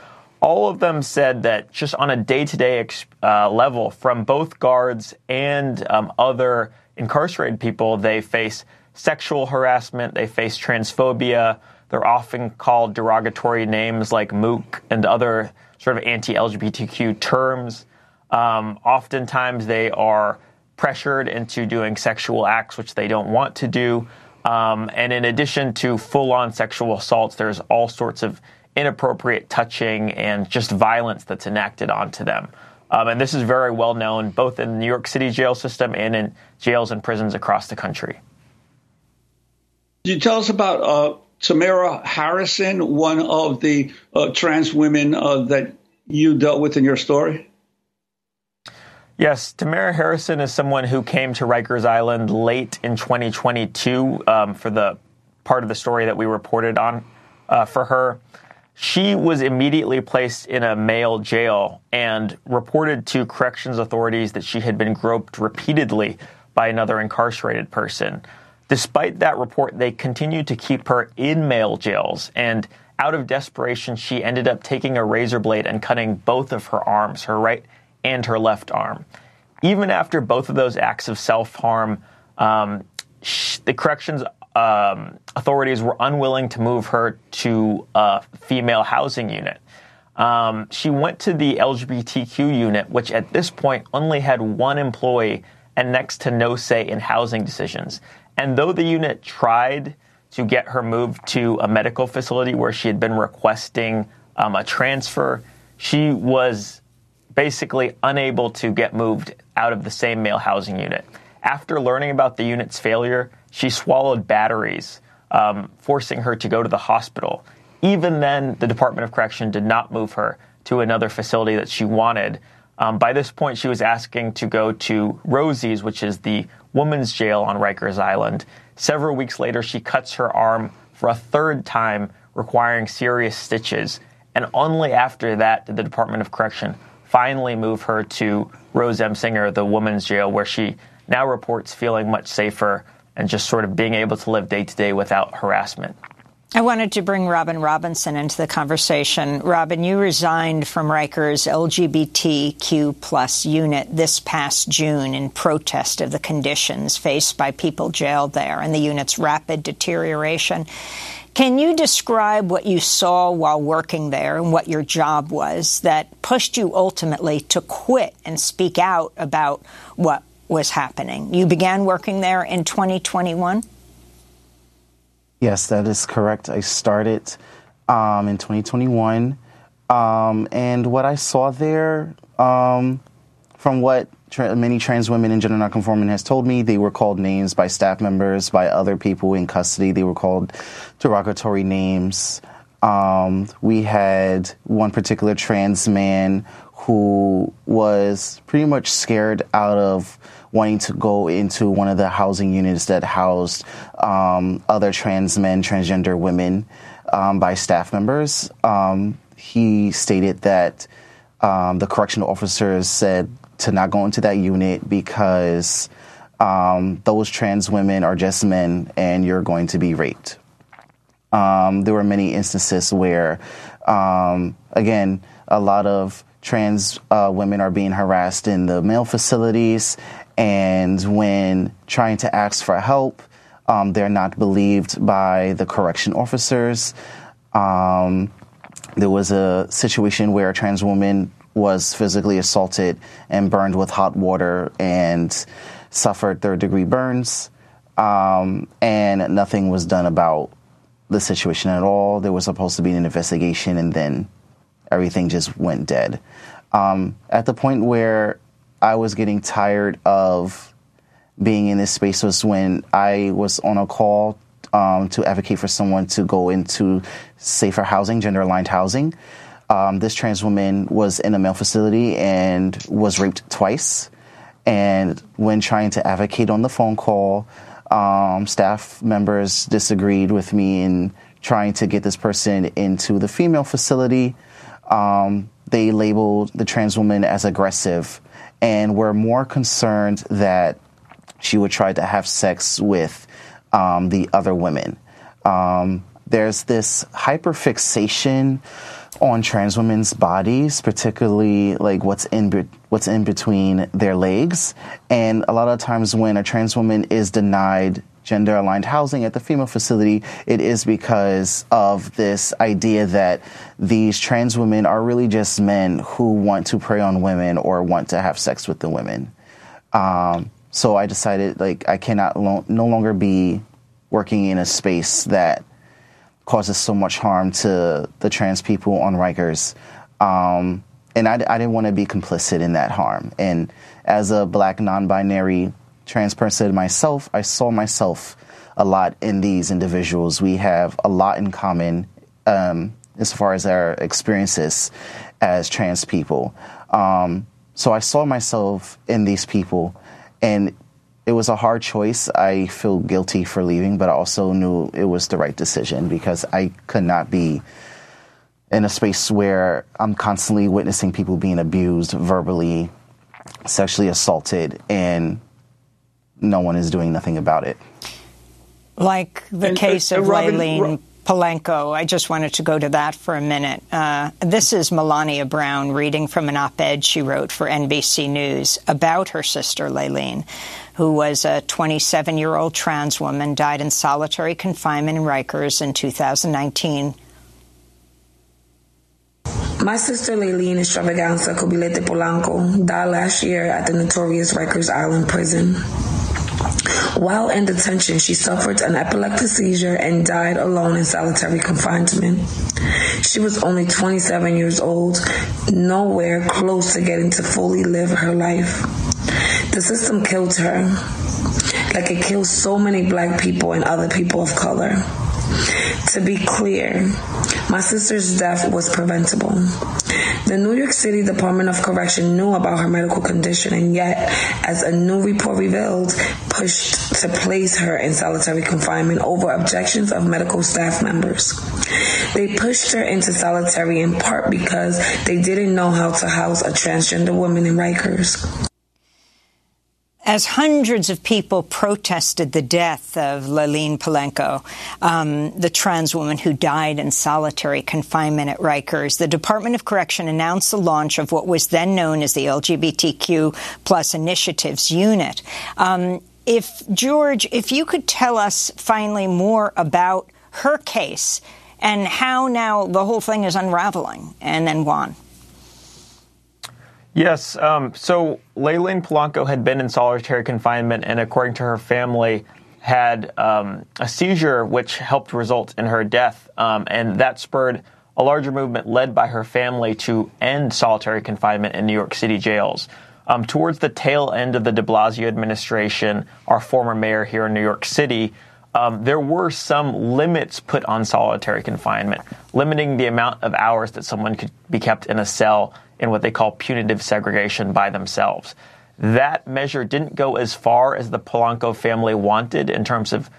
all of them said that just on a day to day level, from both guards and um, other incarcerated people, they face sexual harassment, they face transphobia. They're often called derogatory names like mook and other sort of anti LGBTQ terms. Um, oftentimes, they are pressured into doing sexual acts which they don't want to do. Um, and in addition to full on sexual assaults, there's all sorts of inappropriate touching and just violence that's enacted onto them. Um, and this is very well known both in the New York City jail system and in jails and prisons across the country. You tell us about uh, Tamara Harrison, one of the uh, trans women uh, that you dealt with in your story? Yes, Tamara Harrison is someone who came to Rikers Island late in 2022 um, for the part of the story that we reported on uh, for her. She was immediately placed in a male jail and reported to corrections authorities that she had been groped repeatedly by another incarcerated person. Despite that report, they continued to keep her in male jails, and out of desperation, she ended up taking a razor blade and cutting both of her arms, her right and her left arm. Even after both of those acts of self harm, um, the corrections um, authorities were unwilling to move her to a female housing unit. Um, she went to the LGBTQ unit, which at this point only had one employee and next to no say in housing decisions. And though the unit tried to get her moved to a medical facility where she had been requesting um, a transfer, she was basically unable to get moved out of the same male housing unit. After learning about the unit's failure, she swallowed batteries, um, forcing her to go to the hospital. Even then, the Department of Correction did not move her to another facility that she wanted. Um, by this point, she was asking to go to Rosie's, which is the women's jail on Rikers Island. Several weeks later, she cuts her arm for a third time, requiring serious stitches. And only after that did the Department of Correction finally move her to Rose M. Singer, the women's jail, where she now reports feeling much safer and just sort of being able to live day to day without harassment. I wanted to bring Robin Robinson into the conversation. Robin, you resigned from Rikers LGBTQ plus unit this past June in protest of the conditions faced by people jailed there and the unit's rapid deterioration. Can you describe what you saw while working there and what your job was that pushed you ultimately to quit and speak out about what was happening? You began working there in 2021? Yes, that is correct. I started um, in 2021. Um, and what I saw there, um, from what tra- many trans women and gender nonconforming has told me, they were called names by staff members, by other people in custody. They were called derogatory names. Um, we had one particular trans man who was pretty much scared out of wanting to go into one of the housing units that housed um, other trans men, transgender women um, by staff members. Um, he stated that um, the correctional officers said to not go into that unit because um, those trans women are just men and you're going to be raped. Um, there were many instances where, again, a lot of trans uh, women are being harassed in the male facilities, and when trying to ask for help, um, they're not believed by the correction officers. Um, there was a situation where a trans woman was physically assaulted and burned with hot water and suffered third degree burns, um, and nothing was done about the situation at all. There was supposed to be an investigation, and then everything just went dead. Um, at the point where I was getting tired of being in this space was when I was on a call um, to advocate for someone to go into safer housing, gender aligned housing. Um, this trans woman was in a male facility and was raped twice. And when trying to advocate on the phone call, um, staff members disagreed with me in trying to get this person into the female facility. Um, they labeled the trans woman as aggressive and were more concerned that she would try to have sex with um, the other women. Um, there's this hyperfixation on trans women's bodies, particularly like what's in be- what's in between their legs, and a lot of times when a trans woman is denied gender aligned housing at the female facility, it is because of this idea that these trans women are really just men who want to prey on women or want to have sex with the women. Um, so I decided like I cannot lo- no longer be working in a space that causes so much harm to the trans people on Rikers. Um, and I, I didn't want to be complicit in that harm. And as a black non binary trans person myself, I saw myself a lot in these individuals. We have a lot in common um, as far as our experiences as trans people. Um, so I saw myself in these people, and it was a hard choice. I feel guilty for leaving, but I also knew it was the right decision because I could not be in a space where I'm constantly witnessing people being abused verbally, sexually assaulted, and no one is doing nothing about it. Like the and, case uh, of Robin, Layleen Polanco. I just wanted to go to that for a minute. Uh, this is Melania Brown reading from an op ed she wrote for NBC News about her sister, Layleen, who was a 27 year old trans woman, died in solitary confinement in Rikers in 2019. My sister Layleen Xtravaganza Cubilette Polanco died last year at the notorious Rikers Island prison. While in detention, she suffered an epileptic seizure and died alone in solitary confinement. She was only 27 years old, nowhere close to getting to fully live her life. The system killed her, like it kills so many black people and other people of color. To be clear, my sister's death was preventable. The New York City Department of Correction knew about her medical condition and yet, as a new report revealed, pushed to place her in solitary confinement over objections of medical staff members. They pushed her into solitary in part because they didn't know how to house a transgender woman in Rikers. As hundreds of people protested the death of Layleen Polanco, um, the trans woman who died in solitary confinement at Rikers, the Department of Correction announced the launch of what was then known as the LGBTQ plus initiatives unit. Um, if George, if you could tell us finally more about her case and how now the whole thing is unraveling, and then Juan. Yes. Um, so Layleen Polanco had been in solitary confinement, and according to her family, had um, a seizure which helped result in her death, um, and that spurred a larger movement led by her family to end solitary confinement in New York City jails. Um, towards the tail end of the De Blasio administration, our former mayor here in New York City, um, there were some limits put on solitary confinement, limiting the amount of hours that someone could be kept in a cell in what they call punitive segregation by themselves. That measure didn't go as far as the Polanco family wanted in terms of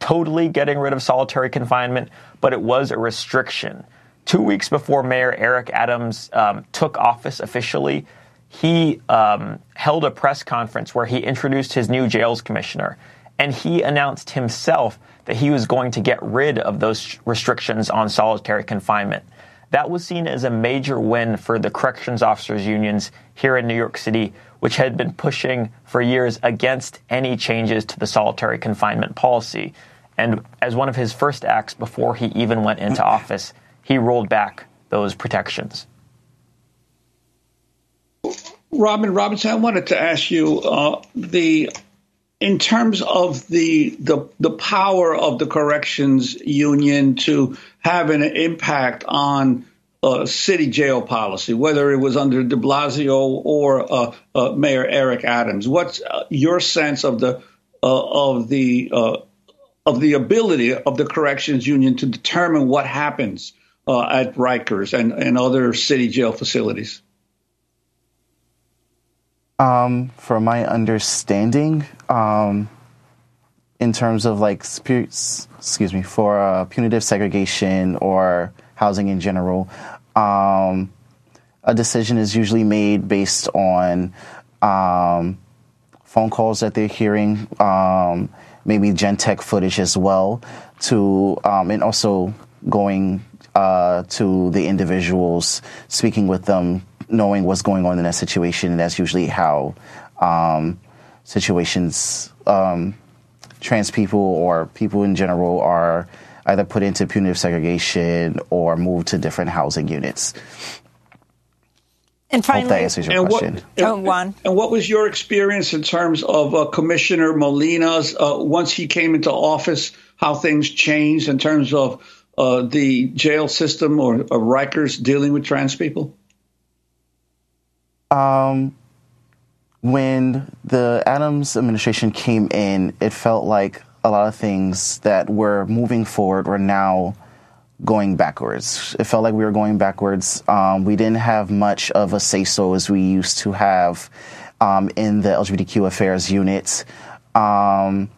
totally getting rid of solitary confinement, but it was a restriction. Two weeks before Mayor Eric Adams um, took office officially, he um, held a press conference where he introduced his new jails commissioner, and he announced himself that he was going to get rid of those restrictions on solitary confinement. That was seen as a major win for the corrections officers unions here in New York City, which had been pushing for years against any changes to the solitary confinement policy. And as one of his first acts before he even went into office, he rolled back those protections. Robin Robinson, I wanted to ask you uh, the in terms of the, the the power of the corrections union to have an impact on uh, city jail policy, whether it was under De Blasio or uh, uh Mayor Eric Adams. What's uh, your sense of the uh, of the of the ability of the corrections union to determine what happens at Rikers and, and other city jail facilities? Um, from my understanding, um, in terms of like, excuse me, for uh, punitive segregation or housing in general, um, a decision is usually made based on um, phone calls that they're hearing, um, maybe Genetec footage as well, to um, and also going uh, to the individuals, speaking with them knowing what's going on in that situation. And that's usually how um, situations, um, trans people or people in general, are either put into punitive segregation or moved to different housing units. And finally, Hope that answers your and question. What, and, oh, Juan. And what was your experience in terms of uh, Commissioner Molina's uh, once he came into office? How things changed in terms of uh, the jail system or, or Rikers dealing with trans people? Um, when the Adams administration came in, it felt like a lot of things that were moving forward were now going backwards. It felt like we were going backwards. Um, we didn't have much of a say so as we used to have um, in the LGBTQ affairs unit. Um,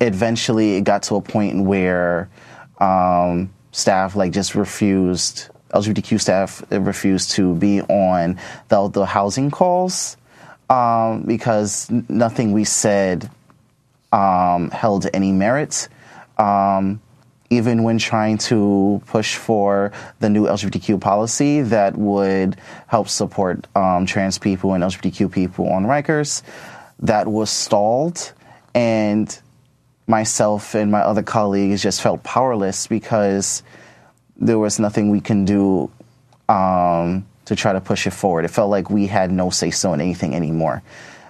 eventually, it got to a point where um, staff like just refused LGBTQ staff refused to be on the, the housing calls um, because nothing we said um, held any merit. Um, even when trying to push for the new LGBTQ policy that would help support um, trans people and LGBTQ people on Rikers, that was stalled. And myself and my other colleagues just felt powerless because there was nothing we can do um, to try to push it forward. It felt like we had no say so in anything anymore.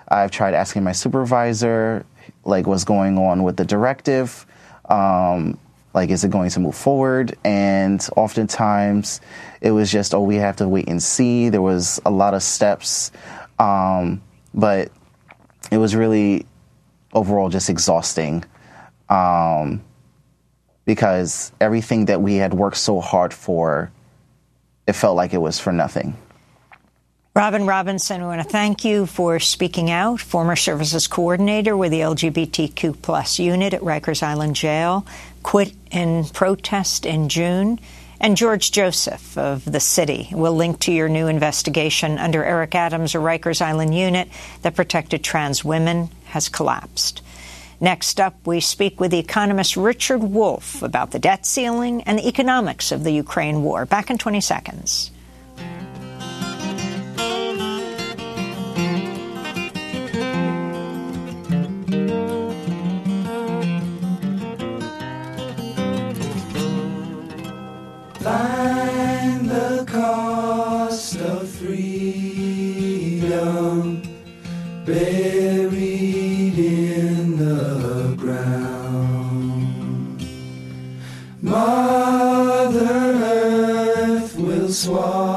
I've tried asking my supervisor, like, what's going on with the directive. Um, like, is it going to move forward? And oftentimes it was just, oh, we have to wait and see. There was a lot of steps. Um, but it was really overall just exhausting. Um, because everything that we had worked so hard for, it felt like it was for nothing. Robin Robinson, we want to thank you for speaking out. Former services coordinator with the LGBTQ plus unit at Rikers Island Jail, quit in protest in June, And George Joseph of the city will link to your new investigation under Eric Adams, a Rikers Island unit that protected trans women has collapsed. Next up, we speak with the economist Richard Wolff about the debt ceiling and the economics of the Ukraine war. Back in 20 seconds. Will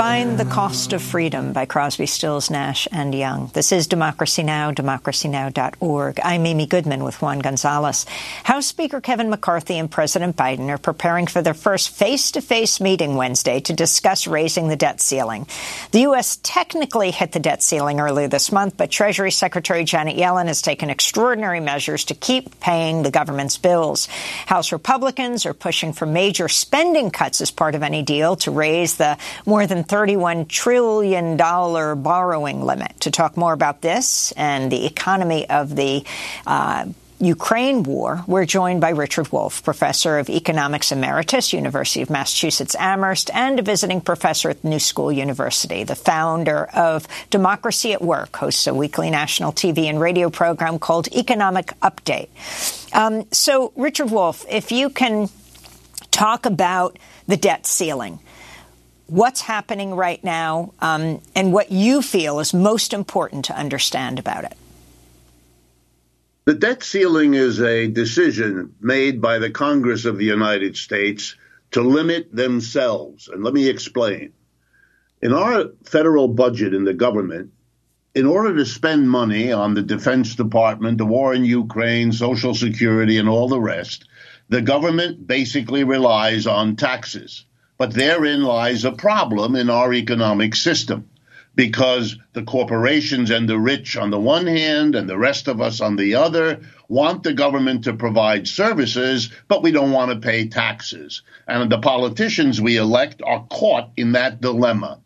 Find the Cost of Freedom by Crosby, Stills, Nash, and Young. This is Democracy Now!, democracynow.org. I'm Amy Goodman with Juan Gonzalez. House Speaker Kevin McCarthy and President Biden are preparing for their first face-to-face meeting Wednesday to discuss raising the debt ceiling. The U.S. technically hit the debt ceiling earlier this month, but Treasury Secretary Janet Yellen has taken extraordinary measures to keep paying the government's bills. House Republicans are pushing for major spending cuts as part of any deal to raise the more than $31 trillion borrowing limit. To talk more about this and the economy of the uh, Ukraine war, we're joined by Richard Wolff, professor of economics emeritus, University of Massachusetts Amherst, and a visiting professor at New School University, the founder of Democracy at Work, hosts a weekly national TV and radio program called Economic Update. Um, so, Richard Wolff, if you can talk about the debt ceiling what's happening right now um, and what you feel is most important to understand about it. The debt ceiling is a decision made by the Congress of the United States to limit themselves. And let me explain. In our federal budget in the government, in order to spend money on the Defense Department, the war in Ukraine, Social Security, and all the rest, the government basically relies on taxes. But therein lies a problem in our economic system because the corporations and the rich on the one hand and the rest of us on the other want the government to provide services, but we don't want to pay taxes. And the politicians we elect are caught in that dilemma.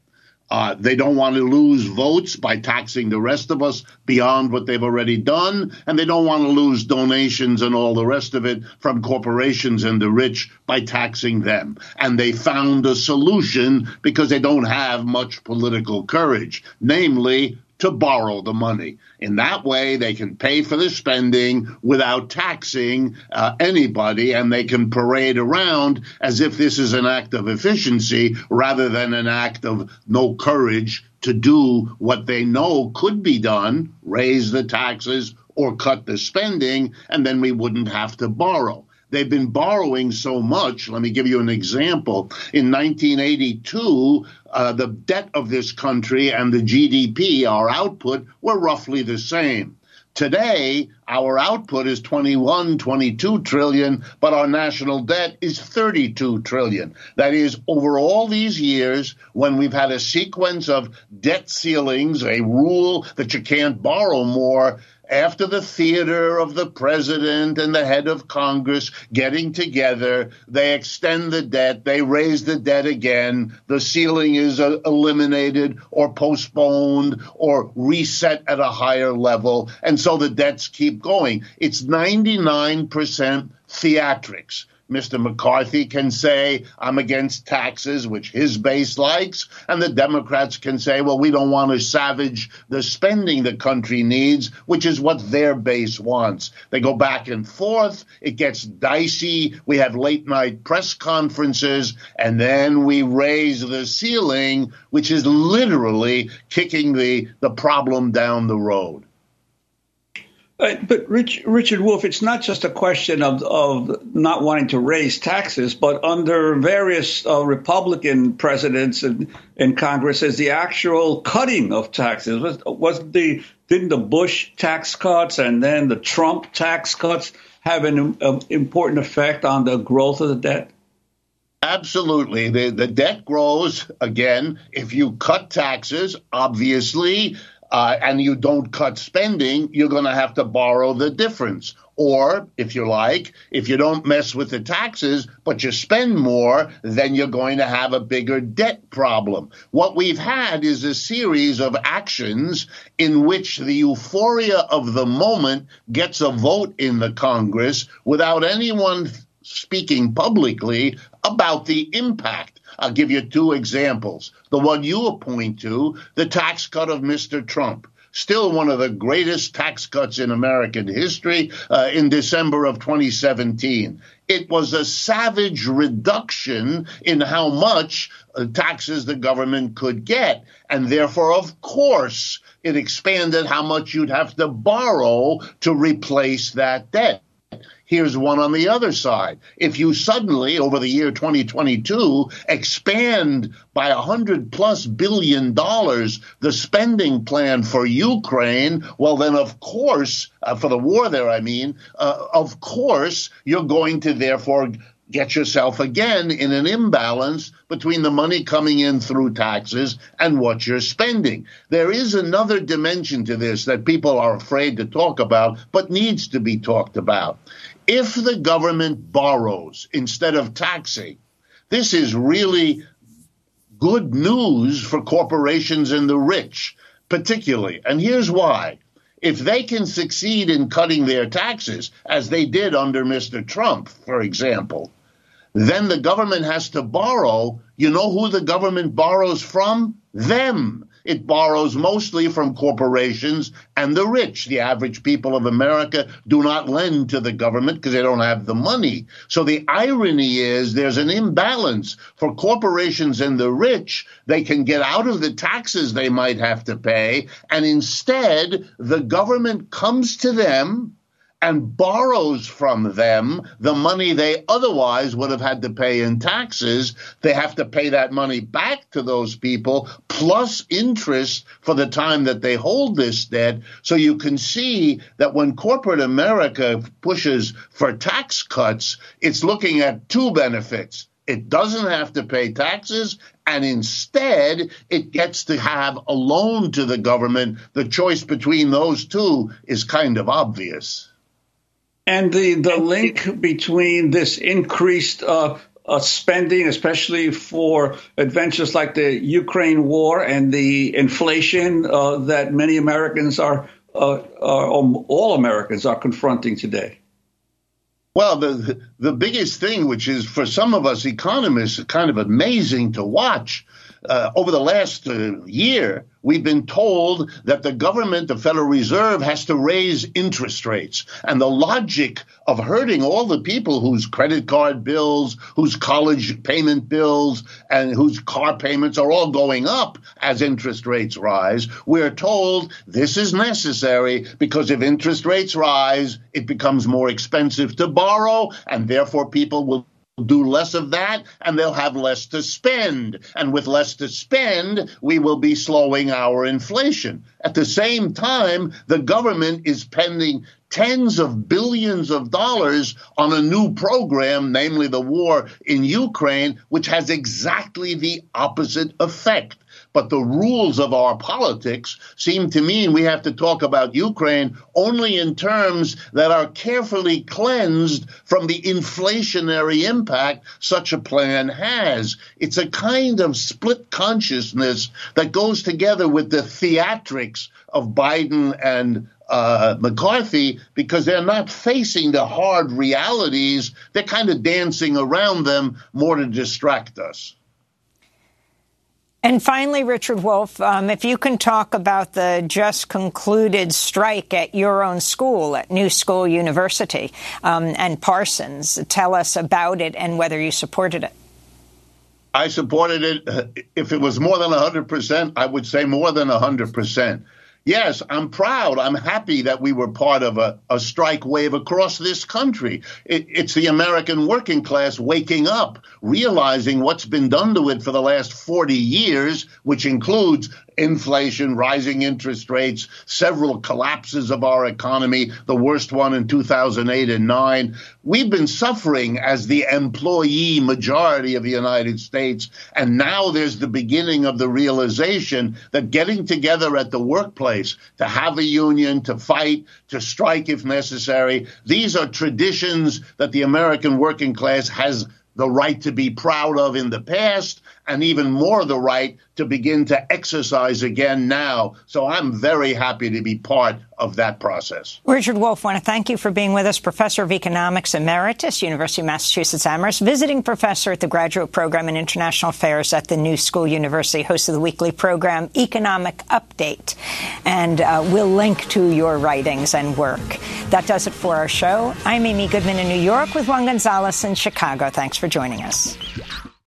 Uh, they don't want to lose votes by taxing the rest of us beyond what they've already done, and they don't want to lose donations and all the rest of it from corporations and the rich by taxing them. And they found a solution because they don't have much political courage, namely to borrow the money. In that way, they can pay for the spending without taxing uh, anybody, and they can parade around as if this is an act of efficiency rather than an act of no courage to do what they know could be done raise the taxes or cut the spending, and then we wouldn't have to borrow. They've been borrowing so much. Let me give you an example. In 1982, uh, the debt of this country and the GDP, our output, were roughly the same. Today, our output is 21, 22 trillion, but our national debt is 32 trillion. That is, over all these years, when we've had a sequence of debt ceilings, a rule that you can't borrow more, after the theater of the president and the head of Congress getting together, they extend the debt, they raise the debt again, the ceiling is uh, eliminated or postponed or reset at a higher level, and so the debts keep going. It's 99% theatrics. Mr. McCarthy can say, I'm against taxes, which his base likes, and the Democrats can say, well, we don't want to savage the spending the country needs, which is what their base wants. They go back and forth. It gets dicey. We have late night press conferences, and then we raise the ceiling, which is literally kicking the, the problem down the road. Uh, but Rich, Richard Wolff, it's not just a question of, of not wanting to raise taxes, but under various uh, Republican presidents and in Congress, is the actual cutting of taxes. Was, was the didn't the Bush tax cuts and then the Trump tax cuts have an um, important effect on the growth of the debt? Absolutely. The, the debt grows again if you cut taxes. Obviously, uh, and you don't cut spending, you're going to have to borrow the difference. Or, if you like, if you don't mess with the taxes, but you spend more, then you're going to have a bigger debt problem. What we've had is a series of actions in which the euphoria of the moment gets a vote in the Congress without anyone speaking publicly about the impact. I'll give you two examples. The one you point to, the tax cut of Mr. Trump still one of the greatest tax cuts in American history uh, in December of 2017. It was a savage reduction in how much uh, taxes the government could get. And therefore, of course, it expanded how much you'd have to borrow to replace that debt. Here's one on the other side. If you suddenly, over the year 2022, expand by a hundred plus billion dollars the spending plan for Ukraine, well, then of course, uh, for the war there, I mean, uh, of course, you're going to therefore get yourself again in an imbalance between the money coming in through taxes and what you're spending. There is another dimension to this that people are afraid to talk about, but needs to be talked about. If the government borrows instead of taxing, this is really good news for corporations and the rich, particularly. And here's why. If they can succeed in cutting their taxes, as they did under Mr. Trump, for example, then the government has to borrow. You know who the government borrows from? Them. It borrows mostly from corporations and the rich. The average people of America do not lend to the government because they don't have the money. So the irony is there's an imbalance for corporations and the rich. They can get out of the taxes they might have to pay. And instead, the government comes to them and borrows from them the money they otherwise would have had to pay in taxes. They have to pay that money back to those people plus interest for the time that they hold this debt. So you can see that when corporate America pushes for tax cuts, it's looking at two benefits. It doesn't have to pay taxes, and instead it gets to have a loan to the government. The choice between those two is kind of obvious. And the, the link between this increased uh, uh, spending, especially for adventures like the Ukraine war and the inflation uh, that many Americans are, uh, are, um, all Americans are confronting today. Well, the the biggest thing, which is for some of us economists kind of amazing to watch, uh, over the last uh, year, we've been told that the government, the Federal Reserve, has to raise interest rates. And the logic of hurting all the people whose credit card bills, whose college payment bills, and whose car payments are all going up as interest rates rise, we're told this is necessary because if interest rates rise, it becomes more expensive to borrow, and therefore people will do less of that and they'll have less to spend. And with less to spend, we will be slowing our inflation. At the same time, the government is spending tens of billions of dollars on a new program, namely the war in Ukraine, which has exactly the opposite effect. But the rules of our politics seem to mean we have to talk about Ukraine only in terms that are carefully cleansed from the inflationary impact such a plan has. It's a kind of split consciousness that goes together with the theatrics of Biden and uh, McCarthy because they're not facing the hard realities. They're kind of dancing around them more to distract us. And finally, Richard Wolff, um, if you can talk about the just concluded strike at your own school, at New School University um, and Parsons, tell us about it and whether you supported it. I supported it. If it was more than 100%, I would say more than 100% yes, I'm proud. I'm happy that we were part of a, a strike wave across this country. It, it's the American working class waking up, realizing what's been done to it for the last 40 years, which includes inflation, rising interest rates, several collapses of our economy, the worst one in 2008 and 9. We've been suffering as the employee majority of the United States. And now there's the beginning of the realization that getting together at the workplace to have a union, to fight, to strike if necessary, these are traditions that the American working class has the right to be proud of in the past and even more the right to begin to exercise again now. So I'm very happy to be part of that process. Richard Wolff, I want to thank you for being with us, Professor of Economics Emeritus, University of Massachusetts Amherst, visiting professor at the Graduate Program in International Affairs at the New School University, host of the weekly program Economic Update. And uh, we'll link to your writings and work. That does it for our show. I'm Amy Goodman in New York with Juan Gonzalez in Chicago. Thanks for joining us.